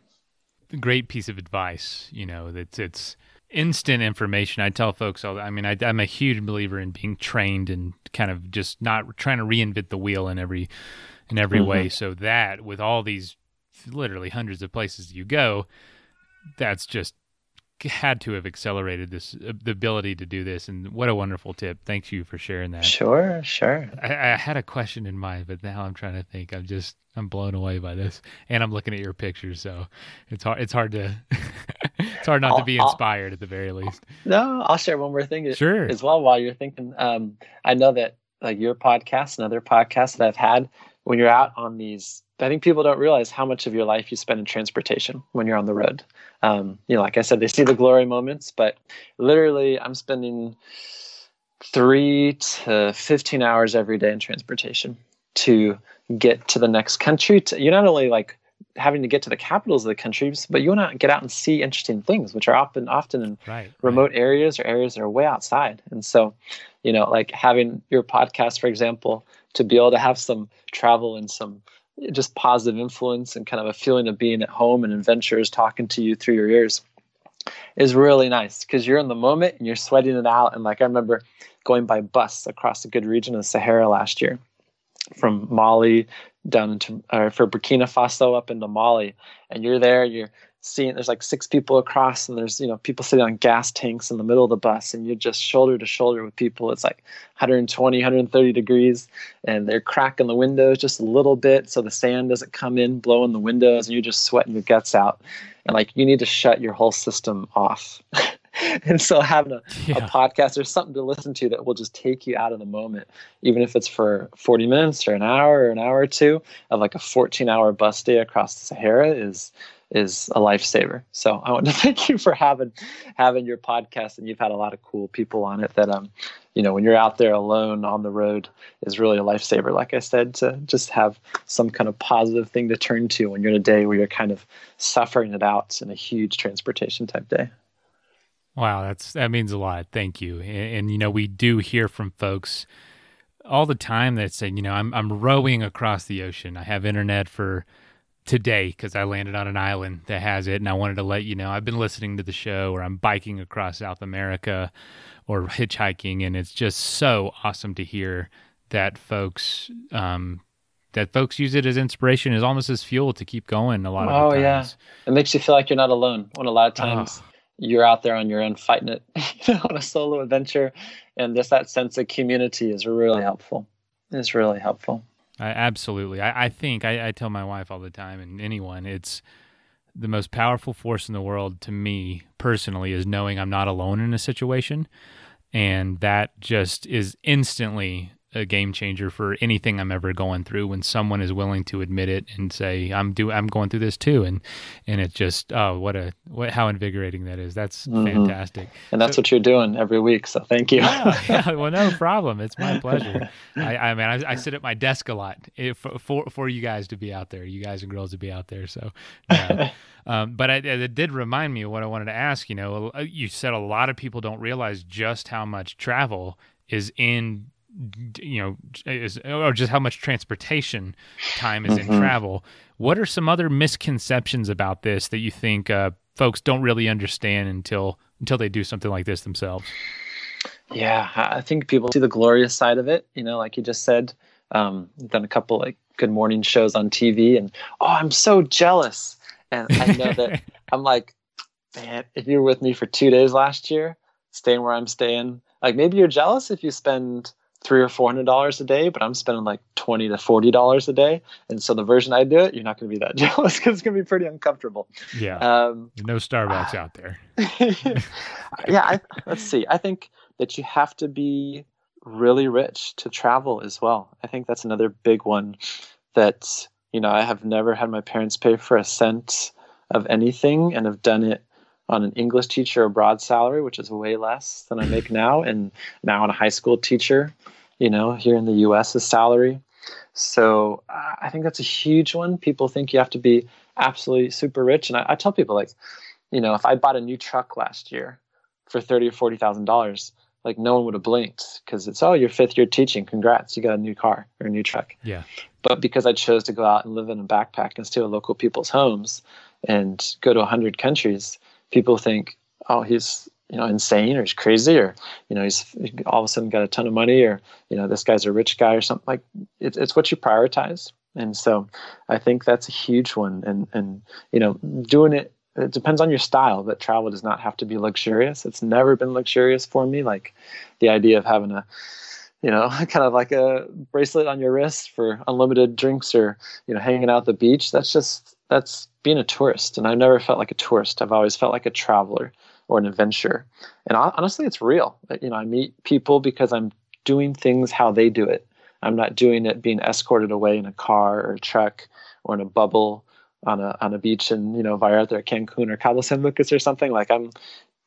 Great piece of advice. You know, that it's instant information. I tell folks all. I mean, I, am a huge believer in being trained and kind of just not trying to reinvent the wheel in every in every mm-hmm. way. So that with all these literally hundreds of places you go, that's just had to have accelerated this uh, the ability to do this and what a wonderful tip. Thank you for sharing that. Sure sure. I, I, had a question in mind but now i'm trying to think. I'm just i'm blown away by this and i'm looking at your pictures so it's hard it's hard to it's hard not I'll, to be inspired I'll, at the very least. No i'll share one more thing sure. as well while you're thinking. Um, i know that like your podcast and other podcasts that i've had when you're out on these I think people don't realize how much of your life you spend in transportation when you're on the road. Um, you know, like I said, they see the glory moments, but literally, I'm spending three to 15 hours every day in transportation to get to the next country. To, you're not only like having to get to the capitals of the countries, but you want to get out and see interesting things, which are often often in right, remote right. areas or areas that are way outside. And so, you know, like having your podcast, for example, to be able to have some travel and some just positive influence and kind of a feeling of being at home and adventures talking to you through your ears is really nice because you're in the moment and you're sweating it out. And like I remember going by bus across a good region of Sahara last year from Mali down into or for Burkina Faso up into Mali, and you're there, you're seeing there's like six people across and there's you know people sitting on gas tanks in the middle of the bus and you're just shoulder to shoulder with people. It's like 120 130 degrees and they're cracking the windows just a little bit so the sand doesn't come in blowing the windows and you're just sweating your guts out. And like you need to shut your whole system off. And so having a, yeah. a podcast or something to listen to that will just take you out of the moment even if it's for 40 minutes or an hour or an hour or two of like a 14 hour bus day across the sahara is is a lifesaver. So I want to thank you for having having your podcast, and you've had a lot of cool people on it that um, you know, when you're out there alone on the road is really a lifesaver. Like I said, to just have some kind of positive thing to turn to when you're in a day where you're kind of suffering it out in a huge transportation type day. Wow, that's that means a lot. Thank you. And, and you know, we do hear from folks all the time that say, you know, I'm I'm rowing across the ocean. I have internet for today because I landed on an island that has it, and I wanted to let you know I've been listening to the show, or I'm biking across South America, or hitchhiking, and it's just so awesome to hear that folks um, that folks use it as inspiration, is almost as fuel to keep going. A lot of times. oh yeah, it makes you feel like you're not alone. When a lot of times. Oh. You're out there on your own fighting it on a solo adventure, and just that sense of community is really helpful. It's really helpful. I, absolutely. I, I think I, I, tell my wife all the time, and anyone, it's the most powerful force in the world to me personally is knowing I'm not alone in a situation. and that just is instantly a game changer for anything I'm ever going through when someone is willing to admit it and say I'm do I'm going through this too and and it just oh what a what how invigorating that is that's mm-hmm. fantastic and that's so, what you're doing every week so thank you yeah, yeah well no problem it's my pleasure I, I mean I, I, sit at my desk a lot if, for for you guys to be out there you guys and girls to be out there so yeah. Um, but I, it did remind me of what I wanted to ask. You know, you said a lot of people don't realize just how much travel is in you know is or just how much transportation time is mm-hmm. in travel. What are some other misconceptions about this that you think uh, folks don't really understand until until they do something like this themselves? Yeah i think people see the glorious side of it. You know like you just said um, done a couple like good morning shows on tv and oh i'm so jealous. And i know that i'm like man if you were with me for two days last year staying where i'm staying like maybe you're jealous if you spend three or four hundred dollars a day, but I'm spending like twenty to forty dollars a day. And so the version I do it, you're not going to be that jealous because it's going to be pretty uncomfortable. Yeah. Um, no Starbucks uh, out there. yeah. I, let's see. I think that you have to be really rich to travel as well. I think that's another big one. That you know, I have never had my parents pay for a cent of anything, and have done it on an English teacher abroad salary, which is way less than I make now, and now on a high school teacher, you know, here in the U.S. U.S.'s salary. So uh, I think that's a huge one. People think you have to be absolutely super rich, and I, I tell people like, you know, if I bought a new truck last year for thirty or forty thousand dollars, like no one would have blinked because it's oh, your fifth year teaching, congrats, you got a new car or a new truck. Yeah. But because I chose to go out and live in a backpack and stay at local people's homes and go to a hundred countries, people think, oh, he's you know insane or he's crazy or you know he's all of a sudden got a ton of money or you know this guy's a rich guy or something. Like it, it's what you prioritize. And so i think that's a huge one. And and you know doing it it depends on your style but travel does not have to be luxurious. It's never been luxurious for me. Like the idea of having a you know kind of like a bracelet on your wrist for unlimited drinks or you know hanging out the beach that's just that's being a tourist and i've never felt like a tourist. I've always felt like a traveler or an adventurer. And honestly it's real. You know i meet people because i'm doing things how they do it. I'm not doing it being escorted away in a car or a truck or in a bubble on a on a beach in you know Vallarta or Cancun or Cabo San Lucas or something. Like I'm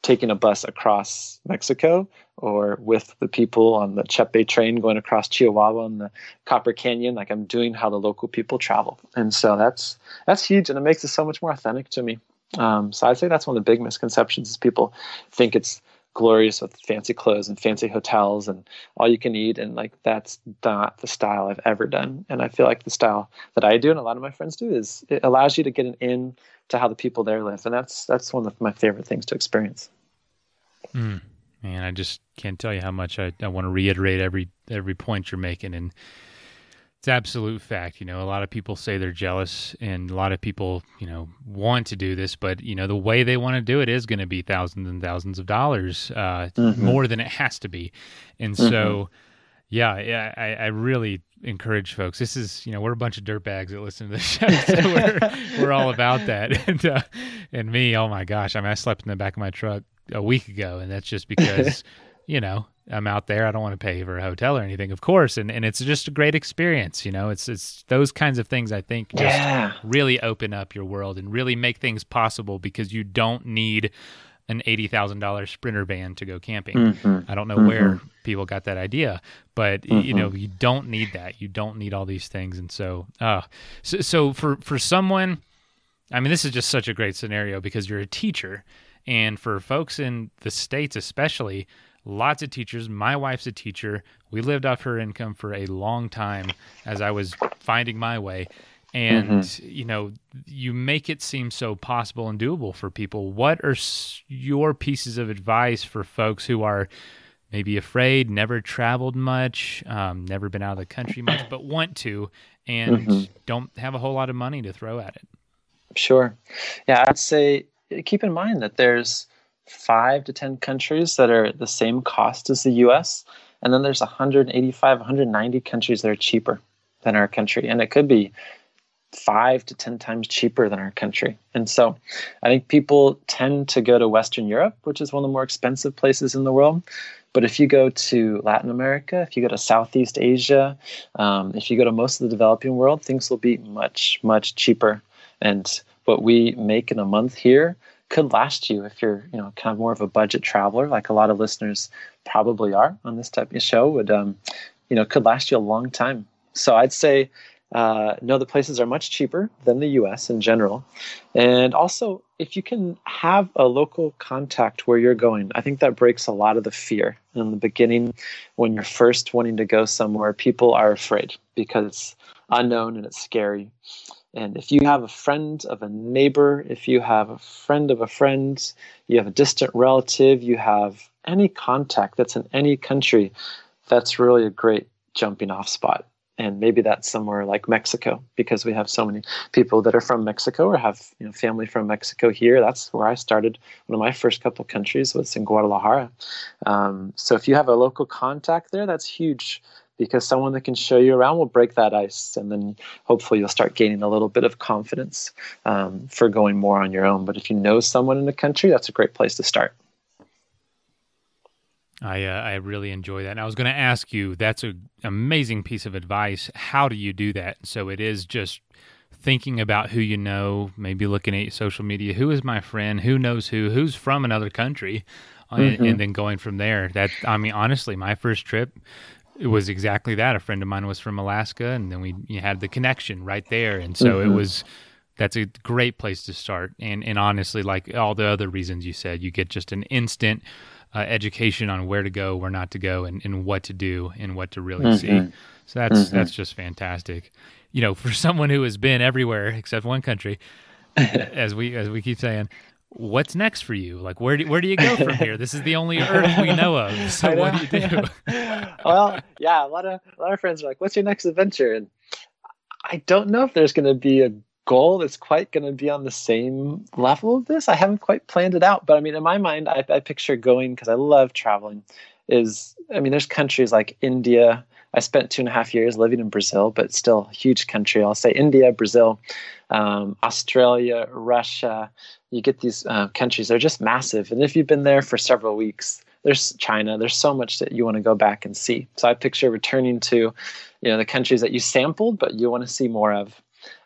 taking a bus across Mexico or with the people on the Chepe train going across Chihuahua and the Copper Canyon. Like I'm doing how the local people travel. And so that's, that's huge. And it makes it so much more authentic to me. Um, so I'd say that's one of the big misconceptions is people think it's glorious with fancy clothes and fancy hotels and all you can eat. And like, that's not the style I've ever done. And I feel like the style that I do and a lot of my friends do is it allows you to get an in to how the people there live. And that's, that's one of my favorite things to experience. Mm, man, I just can't tell you how much I, I want to reiterate every every point you're making, and it's absolute fact. You know, a lot of people say they're jealous, and a lot of people, you know, want to do this, but you know, the way they want to do it is going to be thousands and thousands of dollars uh, mm-hmm. more than it has to be, and mm-hmm. so. Yeah, yeah, I, I, really encourage folks. This is, you know, we're a bunch of dirtbags that listen to the show, so we're, we're all about that. And uh, and me, oh my gosh, I mean, I slept in the back of my truck a week ago, and that's just because you know I'm out there. I don't want to pay for a hotel or anything, of course, and and it's just a great experience. You know, it's it's those kinds of things I think just yeah. really open up your world and really make things possible because you don't need an eighty thousand dollars sprinter van to go camping. Mm-hmm. I don't know mm-hmm. where people got that idea, but mm-hmm. you know you don't need that. You don't need all these things, and so uh, so, so for for someone, I mean, this is just such a great scenario because you're a teacher and for folks in the States, especially, lots of teachers. My wife's a teacher. We lived off her income for a long time as I was finding my way. And, mm-hmm. you know, you make it seem so possible and doable for people. What are your pieces of advice for folks who are maybe afraid, never traveled much, um, never been out of the country much, but want to and mm-hmm. don't have a whole lot of money to throw at it? Sure. Yeah, I'd say keep in mind that there's five to 10 countries that are the same cost as the US. And then there's 185, 190 countries that are cheaper than our country. And it could be five to 10 times cheaper than our country. And so I think people tend to go to Western Europe, which is one of the more expensive places in the world. But if you go to Latin America, if you go to Southeast Asia, um, if you go to most of the developing world, things will be much, much cheaper. And what we make in a month here could last you if you're, you know, kind of more of a budget traveler, like a lot of listeners probably are on this type of show, would, um, you know, could last you a long time. So I'd say uh, know the places are much cheaper than the US in general. And also, if you can have a local contact where you're going, I think that breaks a lot of the fear. In the beginning, when you're first wanting to go somewhere, people are afraid because it's unknown and it's scary. And if you have a friend of a neighbor, if you have a friend of a friend, you have a distant relative, you have any contact that's in any country, that's really a great jumping off spot and maybe that's somewhere like Mexico because we have so many people that are from Mexico or have you know family from Mexico here. That's where I started. One of my first couple countries was in Guadalajara. Um, so if you have a local contact there, that's huge because someone that can show you around will break that ice, and then hopefully you'll start gaining a little bit of confidence um, for going more on your own. But if you know someone in the country, that's a great place to start. I uh, I really enjoy that. And I was going to ask you, that's an amazing piece of advice. How do you do that? So it is just thinking about who you know, maybe looking at social media. Who is my friend? Who knows who? Who's from another country? Mm-hmm. And, and, then going from there. That I mean, honestly, my first trip it was exactly that. A friend of mine was from Alaska, and then we had the connection right there, and so mm-hmm. it was that's a great place to start. And and honestly, like all the other reasons you said, you get just an instant uh, education on where to go, where not to go, and, and what to do and what to really mm-hmm. see. So that's mm-hmm. that's just fantastic. You know, for someone who has been everywhere except one country, as we as we keep saying, what's next for you? Like where do where do you go from here? This is the only Earth we know of. So know, what do you do? well, yeah, a lot of a lot of friends are like, "What's your next adventure?" And I don't know if there's going to be a goal that's quite going to be on the same level of this. I haven't quite planned it out, but I mean, in my mind, I, I picture going because I love traveling. Is I mean, there's countries like India. I spent two and a half years living in Brazil, but still a huge country. I'll say India, Brazil, um, Australia, Russia. You get these uh, countries; they're just massive. And if you've been there for several weeks, there's China. There's so much that you want to go back and see. So I picture returning to, you know, the countries that you sampled, but you want to see more of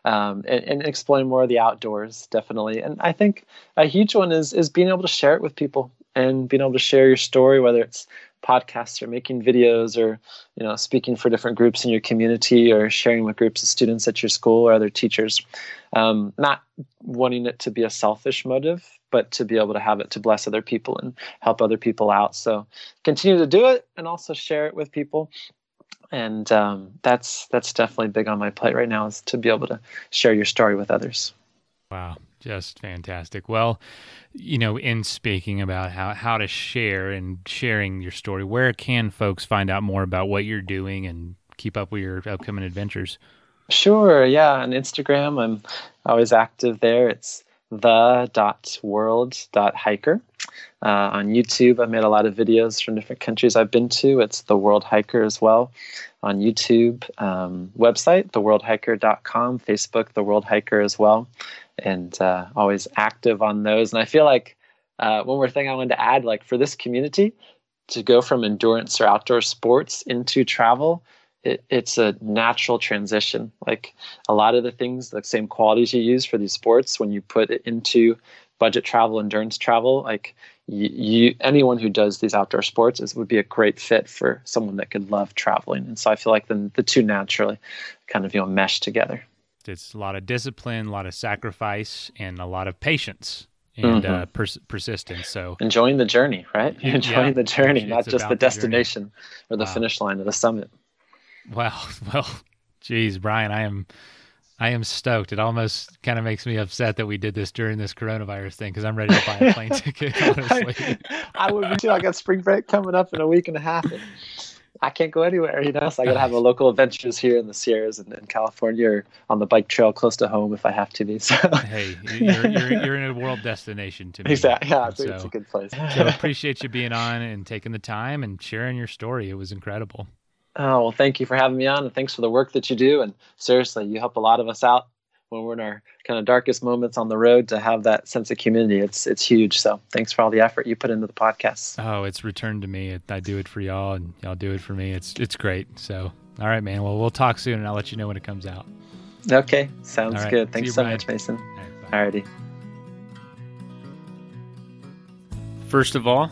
um, and, and more of the outdoors, definitely. And I think a huge one is is being able to share it with people and being able to share your story, whether it's podcasts or making videos or you know speaking for different groups in your community or sharing with groups of students at your school or other teachers. Um, not wanting it to be a selfish motive but to be able to have it to bless other people and help other people out. So continue to do it and also share it with people. And um, that's that's definitely big on my plate right now is to be able to share your story with others. Wow just fantastic well you know in speaking about how how to share and sharing your story where can folks find out more about what you're doing and keep up with your upcoming adventures sure yeah on instagram i'm always active there it's the dot world dot hiker uh, on YouTube. I've made a lot of videos from different countries I've been to. It's the World Hiker as well on YouTube. Um, website, theworldhiker.com, Facebook, The World Hiker as well. And uh, always active on those. And I feel like uh, one more thing I wanted to add like for this community, to go from endurance or outdoor sports into travel, it, it's a natural transition. Like a lot of the things, the same qualities you use for these sports, when you put it into budget travel, endurance travel, like you, you, anyone who does these outdoor sports is would be a great fit for someone that could love traveling. And so I feel like the the two naturally kind of you know mesh together. It's a lot of discipline, a lot of sacrifice, and a lot of patience and mm-hmm. uh, pers- persistence. So enjoying the journey, right? You're enjoying yeah, the journey, not just the destination or the wow. finish line of the summit. Wow. Well, geez, Brian, I am I am stoked. It almost kind of makes me upset that we did this during this coronavirus thing because I'm ready to buy a plane ticket. Honestly, I, I, would be too. I got spring break coming up in a week and a half. And I can't go anywhere, you know. So I got to have a local adventures here in the Sierras and in California or on the bike trail close to home if I have to be. So hey, you're, you're, you're in a world destination to me. Exactly. Yeah, so, it's a good place. so appreciate you being on and taking the time and sharing your story. It was incredible. Oh, well, thank you for having me on and thanks for the work that you do. And seriously, you help a lot of us out when we're in our kind of darkest moments on the road to have that sense of community. It's it's huge. So thanks for all the effort you put into the podcast. Oh, it's returned to me. I do it for y'all, and y'all do it for me. It's it's great. So all right, man. Well, we'll talk soon, and I'll let you know when it comes out. Okay, sounds right. good. Thanks you, so Brian. much, Mason. All right, Alrighty. First of all,